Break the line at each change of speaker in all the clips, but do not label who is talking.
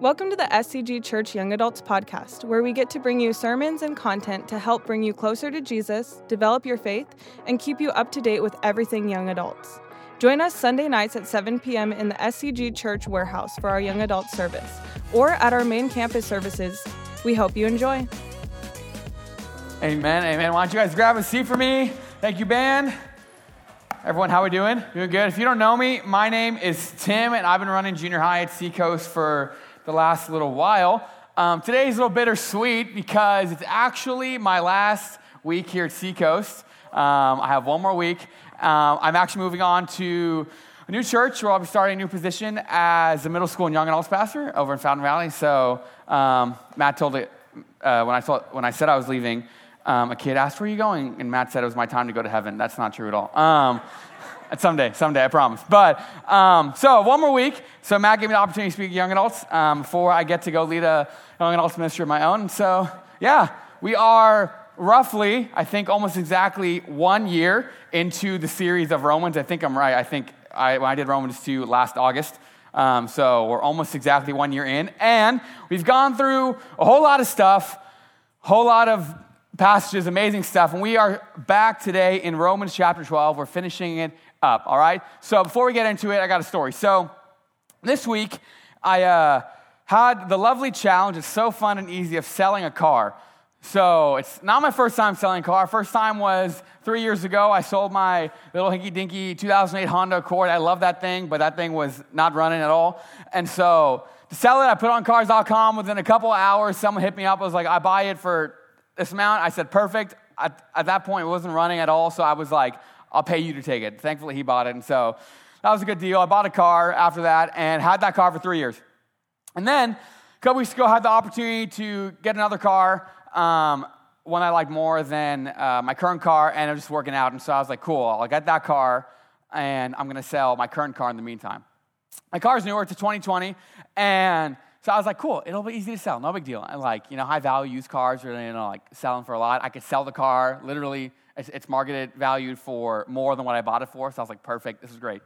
Welcome to the SCG Church Young Adults Podcast, where we get to bring you sermons and content to help bring you closer to Jesus, develop your faith, and keep you up to date with everything young adults. Join us Sunday nights at 7 p.m. in the SCG Church warehouse for our young adult service, or at our main campus services. We hope you enjoy.
Amen, amen. Why don't you guys grab a seat for me? Thank you, band. Everyone, how are we doing? Doing good. If you don't know me, my name is Tim, and I've been running junior high at Seacoast for the last little while. Um, today is a little bittersweet because it's actually my last week here at Seacoast. Um, I have one more week. Um, I'm actually moving on to a new church where I'll be starting a new position as a middle school and young adults pastor over in Fountain Valley. So um, Matt told it uh, when I thought, when I said I was leaving. Um, a kid asked, "Where are you going?" And Matt said it was my time to go to heaven. That's not true at all. Um, Someday, someday, I promise. But um, so one more week. So Matt gave me the opportunity to speak to young adults um, before I get to go lead a young adults ministry of my own. So yeah, we are roughly, I think, almost exactly one year into the series of Romans. I think I'm right. I think I, I did Romans 2 last August. Um, so we're almost exactly one year in. And we've gone through a whole lot of stuff, a whole lot of passages, amazing stuff. And we are back today in Romans chapter 12. We're finishing it up, all right? So before we get into it, I got a story. So this week, I uh, had the lovely challenge, it's so fun and easy, of selling a car. So it's not my first time selling a car. First time was three years ago. I sold my little hinky dinky 2008 Honda Accord. I love that thing, but that thing was not running at all. And so to sell it, I put on cars.com. Within a couple hours, someone hit me up. I was like, I buy it for this amount. I said, perfect. At, at that point, it wasn't running at all. So I was like, I'll pay you to take it. Thankfully, he bought it. And so that was a good deal. I bought a car after that and had that car for three years. And then a couple weeks ago, I had the opportunity to get another car, um, one I liked more than uh, my current car, and was just working out. And so I was like, cool, I'll get that car, and I'm going to sell my current car in the meantime. My car is newer, it's a 2020, and so I was like, cool, it'll be easy to sell, no big deal. And like, you know, high value used cars are, you know, like selling for a lot. I could sell the car literally it's, it's marketed, valued for more than what I bought it for. So I was like, perfect, this is great.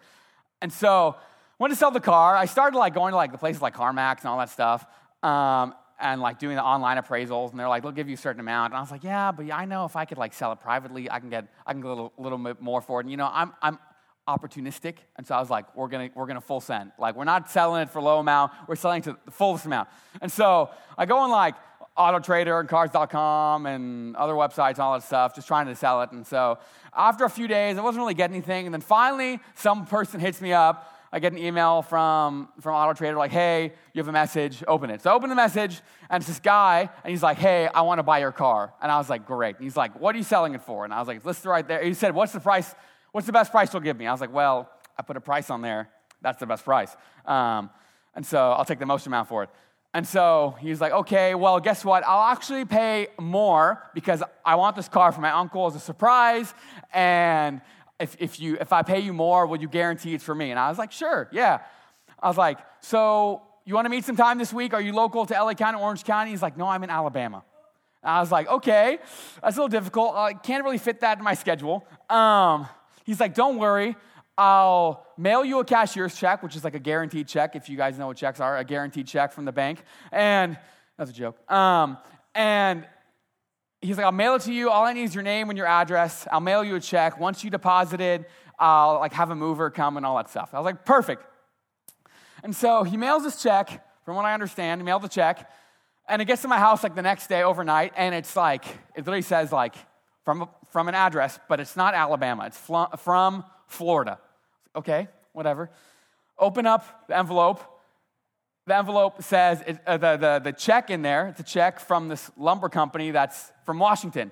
And so when to sell the car, I started like going to like the places like CarMax and all that stuff. Um, and like doing the online appraisals, and they're like, they'll give you a certain amount. And I was like, yeah, but I know if I could like sell it privately, I can get I can get a little, little bit more for it. And you know, I'm I'm opportunistic, and so I was like, we're gonna we're gonna full send. Like we're not selling it for low amount, we're selling to the fullest amount. And so I go on like Auto Trader and Cars.com and other websites and all that stuff, just trying to sell it. And so after a few days, I wasn't really getting anything. And then finally, some person hits me up. I get an email from, from Auto Trader like, hey, you have a message, open it. So I open the message, and it's this guy, and he's like, hey, I want to buy your car. And I was like, great. And he's like, what are you selling it for? And I was like, listed right there. He said, what's the price? What's the best price you'll give me? I was like, well, I put a price on there. That's the best price. Um, and so I'll take the most amount for it. And so he's like, okay, well, guess what? I'll actually pay more because I want this car for my uncle as a surprise. And if, if, you, if I pay you more, will you guarantee it's for me? And I was like, sure, yeah. I was like, so you want to meet sometime this week? Are you local to LA County, Orange County? He's like, no, I'm in Alabama. And I was like, okay, that's a little difficult. I can't really fit that in my schedule. Um, he's like, don't worry. I'll mail you a cashier's check, which is like a guaranteed check, if you guys know what checks are, a guaranteed check from the bank. And that's a joke. Um, and he's like, I'll mail it to you. All I need is your name and your address. I'll mail you a check. Once you deposit it, I'll like have a mover come and all that stuff. I was like, perfect. And so he mails this check, from what I understand, he mailed the check, and it gets to my house like the next day overnight, and it's like, it literally says like, from, from an address, but it's not Alabama. It's from Florida. Okay, whatever. Open up the envelope. The envelope says it, uh, the, the, the check in there, it's a check from this lumber company that's from Washington.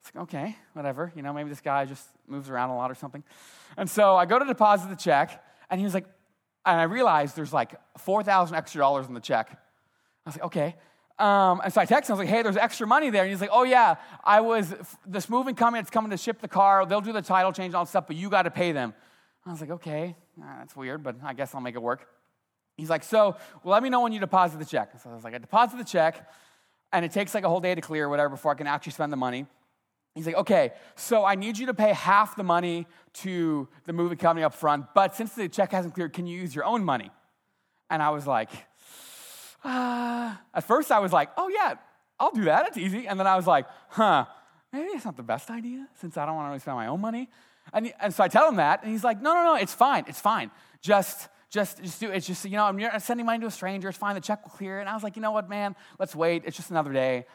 It's like, okay, whatever. You know, maybe this guy just moves around a lot or something. And so I go to deposit the check, and he was like, and I realized there's like 4,000 extra dollars in the check. I was like, okay. Um, and so I texted him, I was like, hey, there's extra money there. And he's like, oh, yeah, I was, this moving company that's coming to ship the car, they'll do the title change and all that stuff, but you got to pay them. I was like, okay, that's weird, but I guess I'll make it work. He's like, so, well, let me know when you deposit the check. So I was like, I deposit the check, and it takes like a whole day to clear or whatever before I can actually spend the money. He's like, okay, so I need you to pay half the money to the moving company up front, but since the check hasn't cleared, can you use your own money? And I was like, at first I was like, oh yeah, I'll do that. It's easy. And then I was like, huh, maybe it's not the best idea since I don't want to really spend my own money. And, and so I tell him that, and he's like, no, no, no, it's fine. It's fine. Just, just, just do it. It's just, you know, I'm sending money to a stranger. It's fine. The check will clear. And I was like, you know what, man? Let's wait. It's just another day.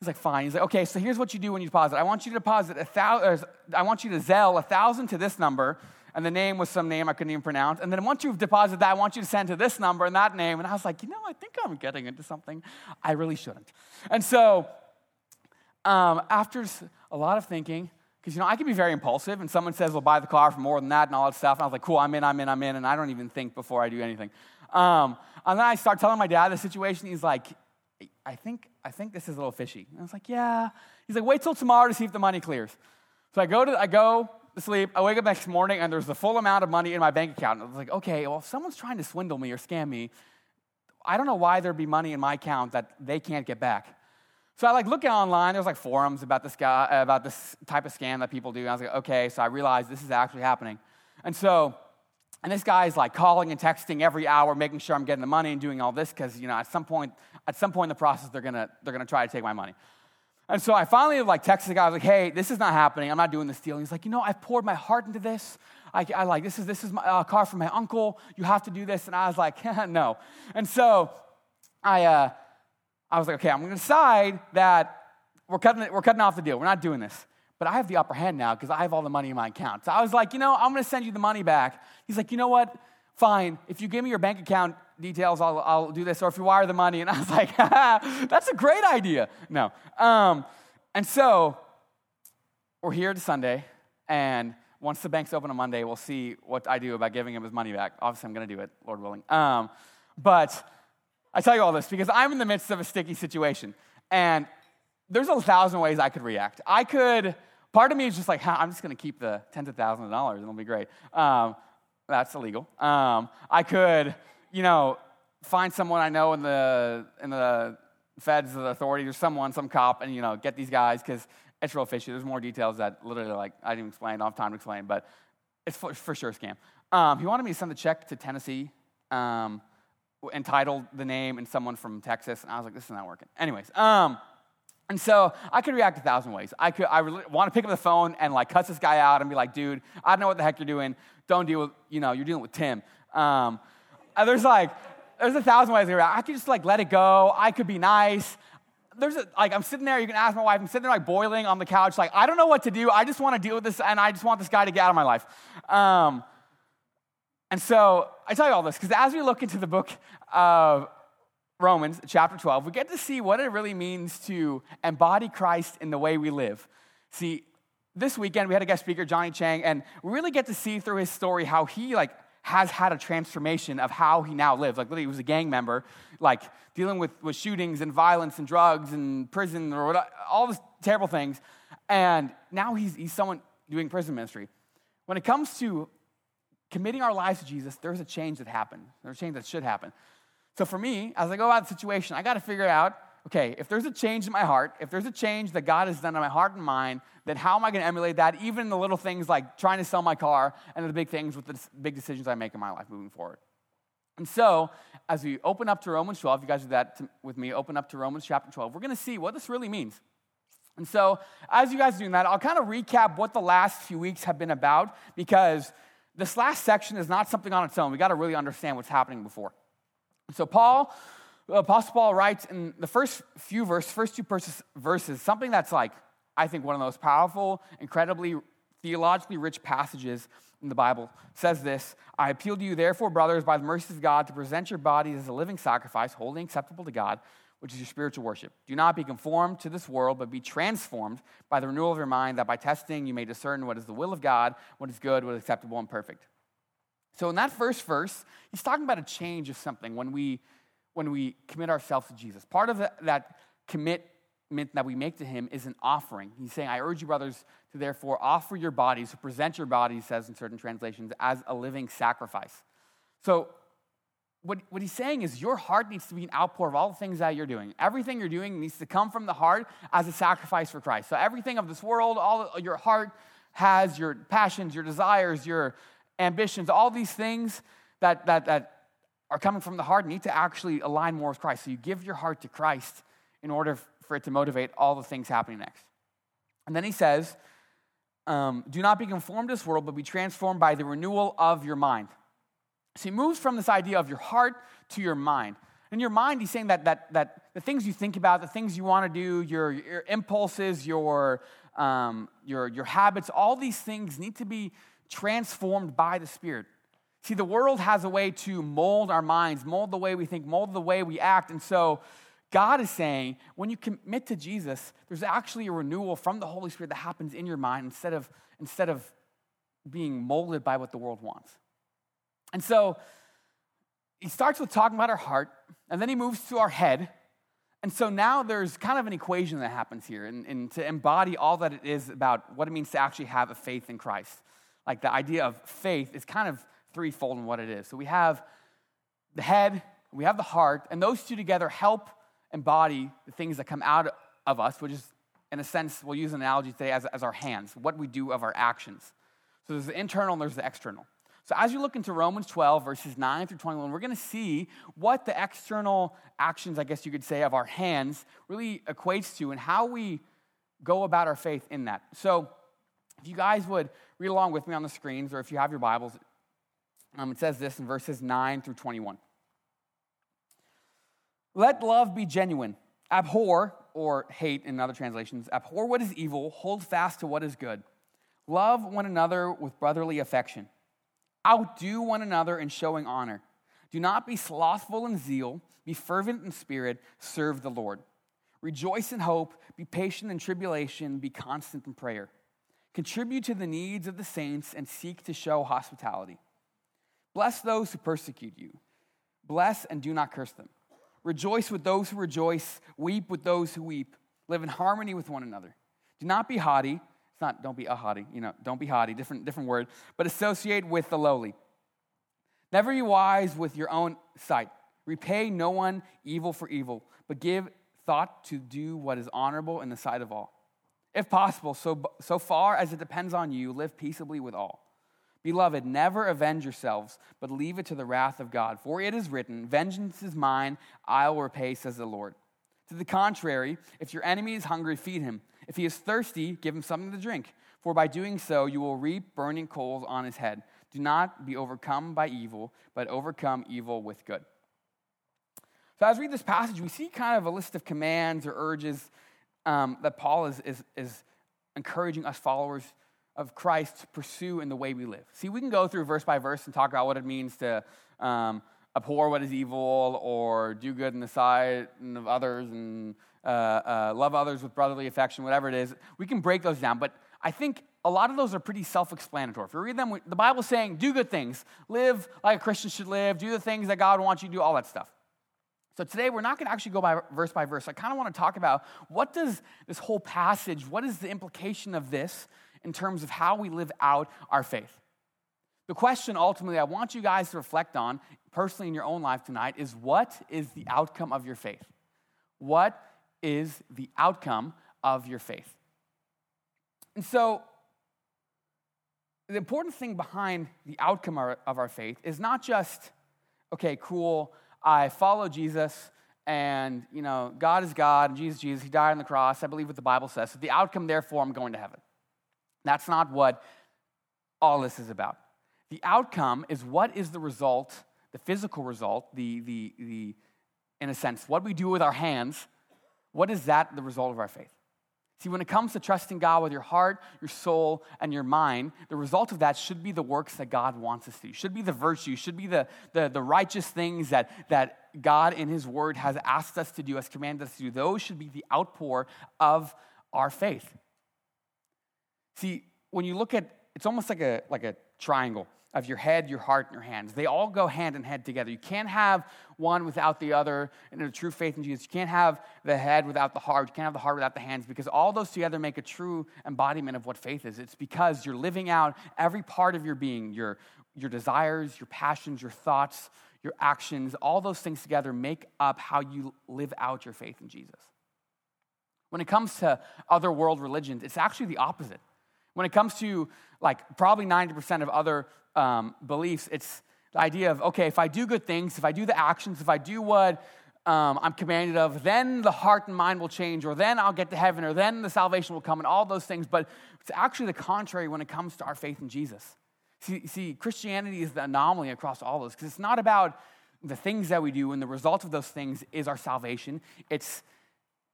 He's like, fine. He's like, okay, so here's what you do when you deposit. I want you to deposit a thousand, I want you to Zelle a thousand to this number, and the name was some name I couldn't even pronounce. And then once you've deposited that, I want you to send to this number and that name. And I was like, you know, I think I'm getting into something I really shouldn't. And so um, after a lot of thinking, because, you know, I can be very impulsive, and someone says, well, buy the car for more than that and all that stuff. And I was like, cool, I'm in, I'm in, I'm in. And I don't even think before I do anything. Um, and then I start telling my dad the situation. He's like, I think, I think this is a little fishy. And I was like, yeah. He's like, wait till tomorrow to see if the money clears. So I go to, I go sleep. I wake up next morning, and there's the full amount of money in my bank account. And I was like, okay, well, if someone's trying to swindle me or scam me, I don't know why there'd be money in my account that they can't get back. So I like look online. There's like forums about this guy, about this type of scam that people do. And I was like, okay. So I realized this is actually happening. And so, and this guy is like calling and texting every hour, making sure I'm getting the money and doing all this because you know at some point, at some point in the process, they're gonna they're gonna try to take my money. And so I finally like texted the guy. I was like, hey, this is not happening. I'm not doing this deal. And he's like, you know, I've poured my heart into this. I, I like this is this is my uh, car from my uncle. You have to do this. And I was like, no. And so I. Uh, I was like, okay, I'm going to decide that we're cutting, we're cutting off the deal. We're not doing this. But I have the upper hand now because I have all the money in my account. So I was like, you know, I'm going to send you the money back. He's like, you know what? Fine. If you give me your bank account details, I'll, I'll do this. Or if you wire the money. And I was like, that's a great idea. No. Um, and so we're here to Sunday. And once the bank's open on Monday, we'll see what I do about giving him his money back. Obviously, I'm going to do it, Lord willing. Um, but I tell you all this because I'm in the midst of a sticky situation. And there's a thousand ways I could react. I could, part of me is just like, I'm just going to keep the tens of thousands of dollars and it'll be great. Um, that's illegal. Um, I could, you know, find someone I know in the, in the feds, the authorities, or someone, some cop, and, you know, get these guys because it's real fishy. There's more details that literally, like, I didn't explain, I don't have time to explain, but it's for, for sure a scam. Um, he wanted me to send the check to Tennessee. Um, entitled the name and someone from Texas, and I was like, this is not working. Anyways, um, and so I could react a thousand ways. I could I really want to pick up the phone and like cuss this guy out and be like, dude, I don't know what the heck you're doing. Don't deal with, you know, you're dealing with Tim. Um, there's like, there's a thousand ways to react. I could just like let it go. I could be nice. There's a, like, I'm sitting there, you can ask my wife, I'm sitting there like boiling on the couch, like, I don't know what to do. I just want to deal with this and I just want this guy to get out of my life. Um, and so I tell you all this because as we look into the book of Romans, chapter 12, we get to see what it really means to embody Christ in the way we live. See, this weekend we had a guest speaker, Johnny Chang, and we really get to see through his story how he like has had a transformation of how he now lives. Like literally, he was a gang member, like dealing with, with shootings and violence and drugs and prison or whatever, all these terrible things. And now he's, he's someone doing prison ministry. When it comes to committing our lives to Jesus, there's a change that happened. There's a change that should happen. So for me, as I go about the situation, I got to figure out okay, if there's a change in my heart, if there's a change that God has done in my heart and mind, then how am I going to emulate that, even in the little things like trying to sell my car and the big things with the big decisions I make in my life moving forward? And so, as we open up to Romans 12, you guys do that with me, open up to Romans chapter 12, we're going to see what this really means. And so, as you guys are doing that, I'll kind of recap what the last few weeks have been about because this last section is not something on its own. We got to really understand what's happening before. So, Paul, Apostle Paul writes in the first few verses, first two verses, something that's like, I think, one of the most powerful, incredibly theologically rich passages in the Bible. Says this I appeal to you, therefore, brothers, by the mercies of God, to present your bodies as a living sacrifice, holy and acceptable to God which is your spiritual worship. Do not be conformed to this world, but be transformed by the renewal of your mind, that by testing you may discern what is the will of God, what is good, what is acceptable and perfect. So in that first verse, he's talking about a change of something when we when we commit ourselves to Jesus. Part of that commitment that we make to him is an offering. He's saying, I urge you, brothers, to therefore offer your bodies, to present your bodies, says in certain translations, as a living sacrifice. So what, what he's saying is your heart needs to be an outpour of all the things that you're doing. Everything you're doing needs to come from the heart as a sacrifice for Christ. So everything of this world, all your heart has your passions, your desires, your ambitions, all these things that, that, that are coming from the heart need to actually align more with Christ. So you give your heart to Christ in order for it to motivate all the things happening next. And then he says, um, Do not be conformed to this world, but be transformed by the renewal of your mind. So he moves from this idea of your heart to your mind. In your mind, he's saying that, that, that the things you think about, the things you want to do, your, your impulses, your, um, your, your habits, all these things need to be transformed by the Spirit. See, the world has a way to mold our minds, mold the way we think, mold the way we act. And so God is saying when you commit to Jesus, there's actually a renewal from the Holy Spirit that happens in your mind instead of, instead of being molded by what the world wants. And so he starts with talking about our heart, and then he moves to our head. And so now there's kind of an equation that happens here, and, and to embody all that it is about what it means to actually have a faith in Christ. Like the idea of faith is kind of threefold in what it is. So we have the head, we have the heart, and those two together help embody the things that come out of us, which is, in a sense, we'll use an analogy today as, as our hands, what we do of our actions. So there's the internal and there's the external. So, as you look into Romans 12, verses 9 through 21, we're going to see what the external actions, I guess you could say, of our hands really equates to and how we go about our faith in that. So, if you guys would read along with me on the screens, or if you have your Bibles, um, it says this in verses 9 through 21. Let love be genuine. Abhor, or hate in other translations, abhor what is evil, hold fast to what is good. Love one another with brotherly affection. Outdo one another in showing honor. Do not be slothful in zeal, be fervent in spirit, serve the Lord. Rejoice in hope, be patient in tribulation, be constant in prayer. Contribute to the needs of the saints and seek to show hospitality. Bless those who persecute you. Bless and do not curse them. Rejoice with those who rejoice, weep with those who weep. Live in harmony with one another. Do not be haughty it's not don't be a haughty, you know, don't be haughty, different, different word, but associate with the lowly. Never be wise with your own sight. Repay no one evil for evil, but give thought to do what is honorable in the sight of all. If possible, so, so far as it depends on you, live peaceably with all. Beloved, never avenge yourselves, but leave it to the wrath of God. For it is written, Vengeance is mine, I will repay, says the Lord. To the contrary, if your enemy is hungry, feed him. If he is thirsty, give him something to drink, for by doing so you will reap burning coals on his head. Do not be overcome by evil, but overcome evil with good. So, as we read this passage, we see kind of a list of commands or urges um, that Paul is, is, is encouraging us followers of Christ to pursue in the way we live. See, we can go through verse by verse and talk about what it means to um, abhor what is evil or do good in the sight of others and uh, uh, love others with brotherly affection, whatever it is. We can break those down, but I think a lot of those are pretty self explanatory. If you read them, the Bible's saying do good things, live like a Christian should live, do the things that God wants you to do, all that stuff. So today we're not going to actually go by verse by verse. I kind of want to talk about what does this whole passage, what is the implication of this in terms of how we live out our faith? The question ultimately I want you guys to reflect on personally in your own life tonight is what is the outcome of your faith? What is the outcome of your faith. And so, the important thing behind the outcome of our faith is not just, okay, cool, I follow Jesus and, you know, God is God and Jesus, Jesus, He died on the cross. I believe what the Bible says. So the outcome, therefore, I'm going to heaven. That's not what all this is about. The outcome is what is the result, the physical result, the, the, the in a sense, what we do with our hands what is that the result of our faith? See, when it comes to trusting God with your heart, your soul, and your mind, the result of that should be the works that God wants us to do, should be the virtue, should be the, the, the righteous things that, that God in His Word has asked us to do, has commanded us to do. Those should be the outpour of our faith. See, when you look at it's almost like a, like a triangle of your head, your heart, and your hands. They all go hand in hand together. You can't have one without the other in a true faith in Jesus. You can't have the head without the heart. You can't have the heart without the hands because all those together make a true embodiment of what faith is. It's because you're living out every part of your being, your, your desires, your passions, your thoughts, your actions, all those things together make up how you live out your faith in Jesus. When it comes to other world religions, it's actually the opposite. When it comes to like probably 90% of other um, beliefs, it's The idea of, okay, if I do good things, if I do the actions, if I do what um, I'm commanded of, then the heart and mind will change, or then I'll get to heaven, or then the salvation will come, and all those things. But it's actually the contrary when it comes to our faith in Jesus. See, see Christianity is the anomaly across all those, because it's not about the things that we do, and the result of those things is our salvation. It's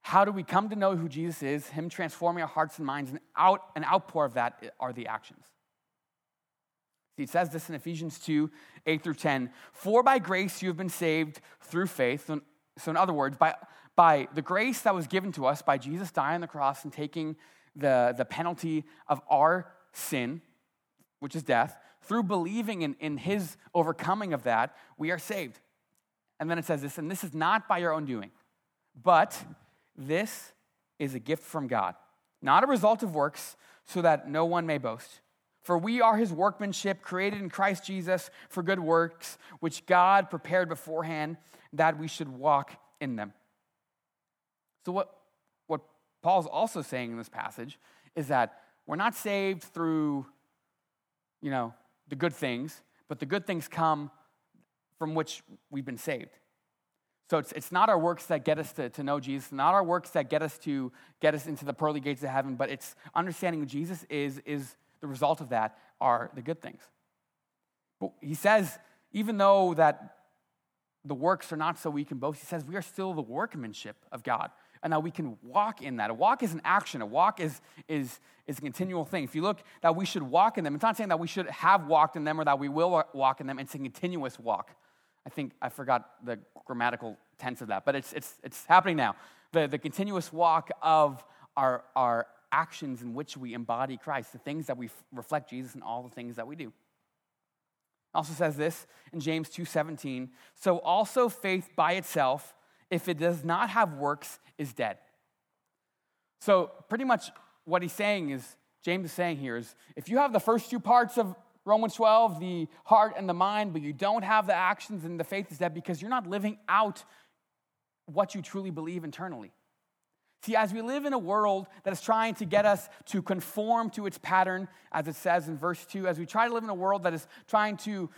how do we come to know who Jesus is, Him transforming our hearts and minds, and out an outpour of that are the actions. See, it says this in Ephesians 2 8 through 10. For by grace you have been saved through faith. So, in other words, by, by the grace that was given to us by Jesus dying on the cross and taking the, the penalty of our sin, which is death, through believing in, in his overcoming of that, we are saved. And then it says this, and this is not by your own doing, but this is a gift from God, not a result of works, so that no one may boast. For we are his workmanship, created in Christ Jesus for good works, which God prepared beforehand that we should walk in them. So, what, what Paul's also saying in this passage is that we're not saved through, you know, the good things, but the good things come from which we've been saved. So it's, it's not our works that get us to, to know Jesus, not our works that get us to get us into the pearly gates of heaven, but it's understanding who Jesus is, is the result of that are the good things. But he says, even though that the works are not so we can boast. He says we are still the workmanship of God. And that we can walk in that. A walk is an action. A walk is, is, is a continual thing. If you look that we should walk in them, it's not saying that we should have walked in them or that we will walk in them. It's a continuous walk. I think I forgot the grammatical tense of that, but it's, it's, it's happening now. The, the continuous walk of our, our actions in which we embody Christ, the things that we f- reflect Jesus in all the things that we do It also says this in James 2:17, so also faith by itself if it does not have works is dead. So pretty much what he's saying is James is saying here is if you have the first two parts of Romans 12, the heart and the mind, but you don't have the actions and the faith is dead because you're not living out what you truly believe internally. See, as we live in a world that is trying to get us to conform to its pattern, as it says in verse 2, as we try to live in a world that is trying to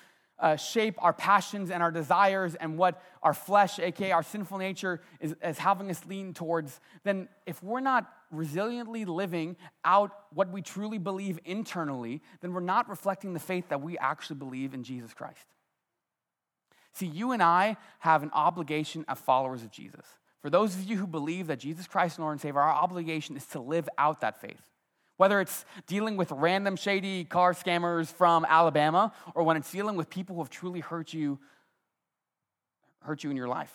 uh, shape our passions and our desires and what our flesh, aka our sinful nature, is, is having us lean towards, then if we're not resiliently living out what we truly believe internally, then we're not reflecting the faith that we actually believe in Jesus Christ. See, you and I have an obligation as followers of Jesus. For those of you who believe that Jesus Christ is Lord and Savior, our obligation is to live out that faith. Whether it's dealing with random shady car scammers from Alabama or when it's dealing with people who have truly hurt you, hurt you in your life.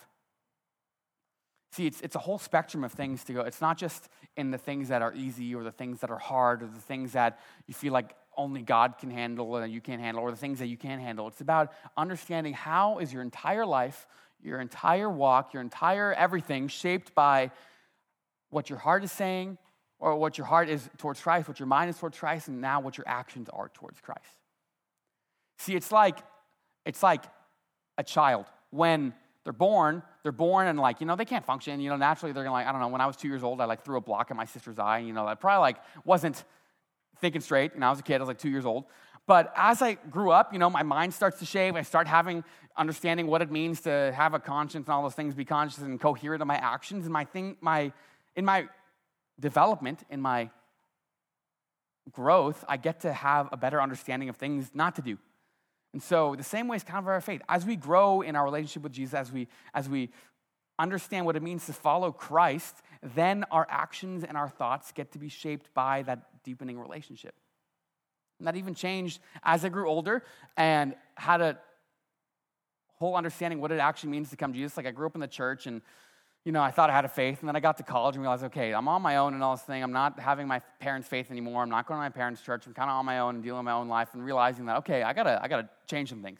See, it's, it's a whole spectrum of things to go. It's not just in the things that are easy or the things that are hard or the things that you feel like only God can handle and you can't handle or the things that you can't handle. It's about understanding how is your entire life your entire walk, your entire everything shaped by what your heart is saying or what your heart is towards Christ, what your mind is towards Christ, and now what your actions are towards Christ. See, it's like it's like a child when they're born, they're born and like, you know, they can't function. You know, naturally they're gonna like, I don't know, when I was two years old, I like threw a block at my sister's eye, And, you know, I probably like wasn't thinking straight. And I was a kid, I was like two years old. But as I grew up, you know, my mind starts to shape. I start having understanding what it means to have a conscience and all those things, be conscious and coherent in my actions. And my thing, my in my development, in my growth, I get to have a better understanding of things not to do. And so the same way is kind of our faith. As we grow in our relationship with Jesus, as we as we understand what it means to follow Christ, then our actions and our thoughts get to be shaped by that deepening relationship. And that even changed as I grew older and had a whole understanding what it actually means to come to Jesus. Like I grew up in the church and you know, I thought I had a faith, and then I got to college and realized, okay, I'm on my own and all this thing. I'm not having my parents' faith anymore. I'm not going to my parents' church. I'm kind of on my own and dealing with my own life and realizing that, okay, I gotta, I gotta change some things.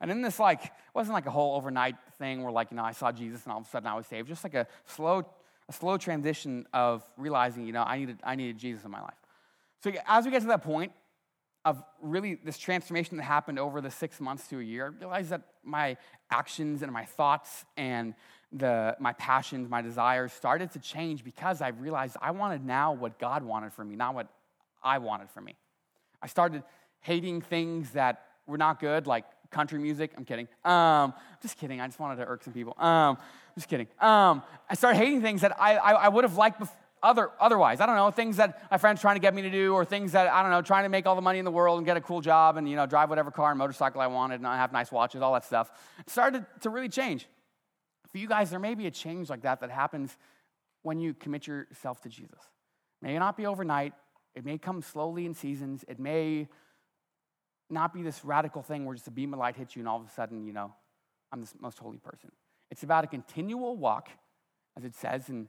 And in this, like, wasn't like a whole overnight thing where, like, you know, I saw Jesus and all of a sudden I was saved. Just like a slow, a slow transition of realizing, you know, I needed, I needed Jesus in my life. So as we get to that point, of really this transformation that happened over the six months to a year, I realized that my actions and my thoughts and the, my passions, my desires started to change because I realized I wanted now what God wanted for me, not what I wanted for me. I started hating things that were not good, like country music. I'm kidding. Um, I'm just kidding. I just wanted to irk some people. Um, just kidding. Um, I started hating things that I, I, I would have liked before other, otherwise. I don't know, things that my friends trying to get me to do, or things that, I don't know, trying to make all the money in the world and get a cool job and, you know, drive whatever car and motorcycle I wanted and have nice watches, all that stuff. It started to really change. For you guys, there may be a change like that that happens when you commit yourself to Jesus. It may not be overnight. It may come slowly in seasons. It may not be this radical thing where just a beam of light hits you and all of a sudden, you know, I'm the most holy person. It's about a continual walk, as it says in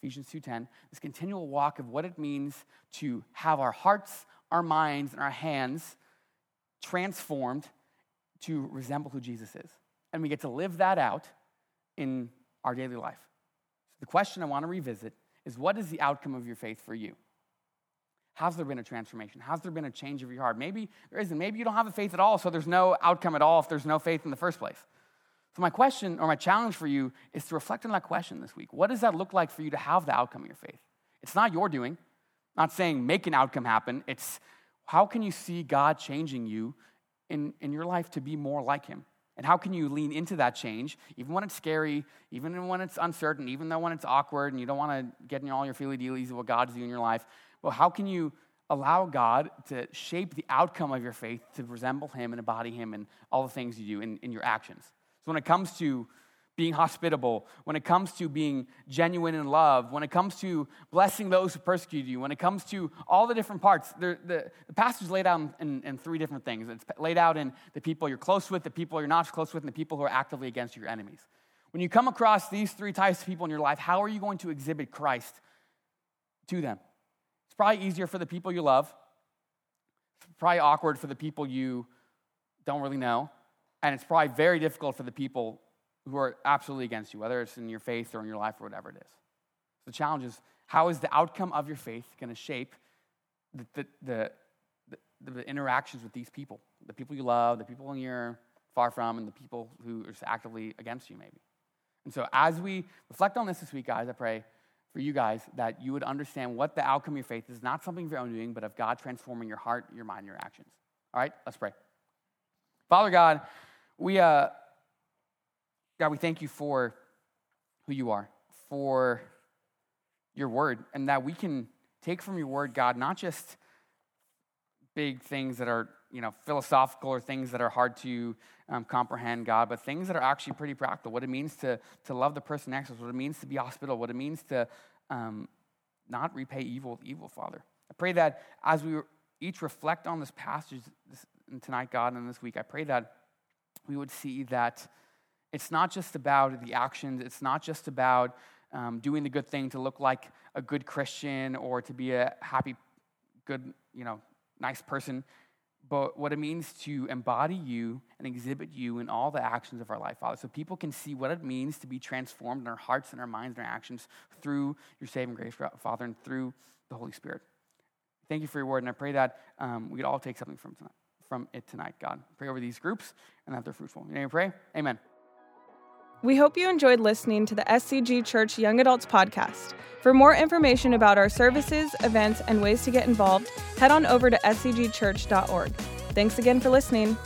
Ephesians 2:10, this continual walk of what it means to have our hearts, our minds, and our hands transformed to resemble who Jesus is. And we get to live that out in our daily life. So the question I want to revisit is what is the outcome of your faith for you? Has there been a transformation? Has there been a change of your heart? Maybe there isn't. Maybe you don't have a faith at all, so there's no outcome at all if there's no faith in the first place. So, my question or my challenge for you is to reflect on that question this week. What does that look like for you to have the outcome of your faith? It's not your doing, I'm not saying make an outcome happen. It's how can you see God changing you in, in your life to be more like Him? And how can you lean into that change, even when it's scary, even when it's uncertain, even though when it's awkward and you don't want to get in all your feely dealies of what God's doing in your life? Well, how can you allow God to shape the outcome of your faith to resemble Him and embody Him in all the things you do in, in your actions? So when it comes to being hospitable, when it comes to being genuine in love, when it comes to blessing those who persecute you, when it comes to all the different parts, the, the, the passage laid out in, in, three different things. It's laid out in the people you're close with, the people you're not close with, and the people who are actively against your enemies. When you come across these three types of people in your life, how are you going to exhibit Christ to them? It's probably easier for the people you love. It's probably awkward for the people you don't really know. And it's probably very difficult for the people who are absolutely against you, whether it's in your faith or in your life or whatever it is. The challenge is how is the outcome of your faith going to shape the, the, the, the, the interactions with these people? The people you love, the people you're far from, and the people who are actively against you, maybe. And so, as we reflect on this this week, guys, I pray for you guys that you would understand what the outcome of your faith is not something of your own doing, but of God transforming your heart, your mind, your actions. All right, let's pray. Father God, we, uh, God, we thank you for who you are, for your word, and that we can take from your word, God, not just big things that are, you know, philosophical or things that are hard to um, comprehend, God, but things that are actually pretty practical. What it means to, to love the person next to us, what it means to be hospitable, what it means to um, not repay evil with evil, Father. I pray that as we each reflect on this passage this, tonight, God, and this week, I pray that we would see that it's not just about the actions, it's not just about um, doing the good thing to look like a good Christian or to be a happy, good, you know, nice person, but what it means to embody you and exhibit you in all the actions of our life, Father, so people can see what it means to be transformed in our hearts and our minds and our actions through your saving grace, Father, and through the Holy Spirit. Thank you for your word, and I pray that um, we'd all take something from tonight from it tonight, God. Pray over these groups and that they're fruitful. You name pray? Amen.
We hope you enjoyed listening to the SCG Church Young Adults podcast. For more information about our services, events, and ways to get involved, head on over to scgchurch.org. Thanks again for listening.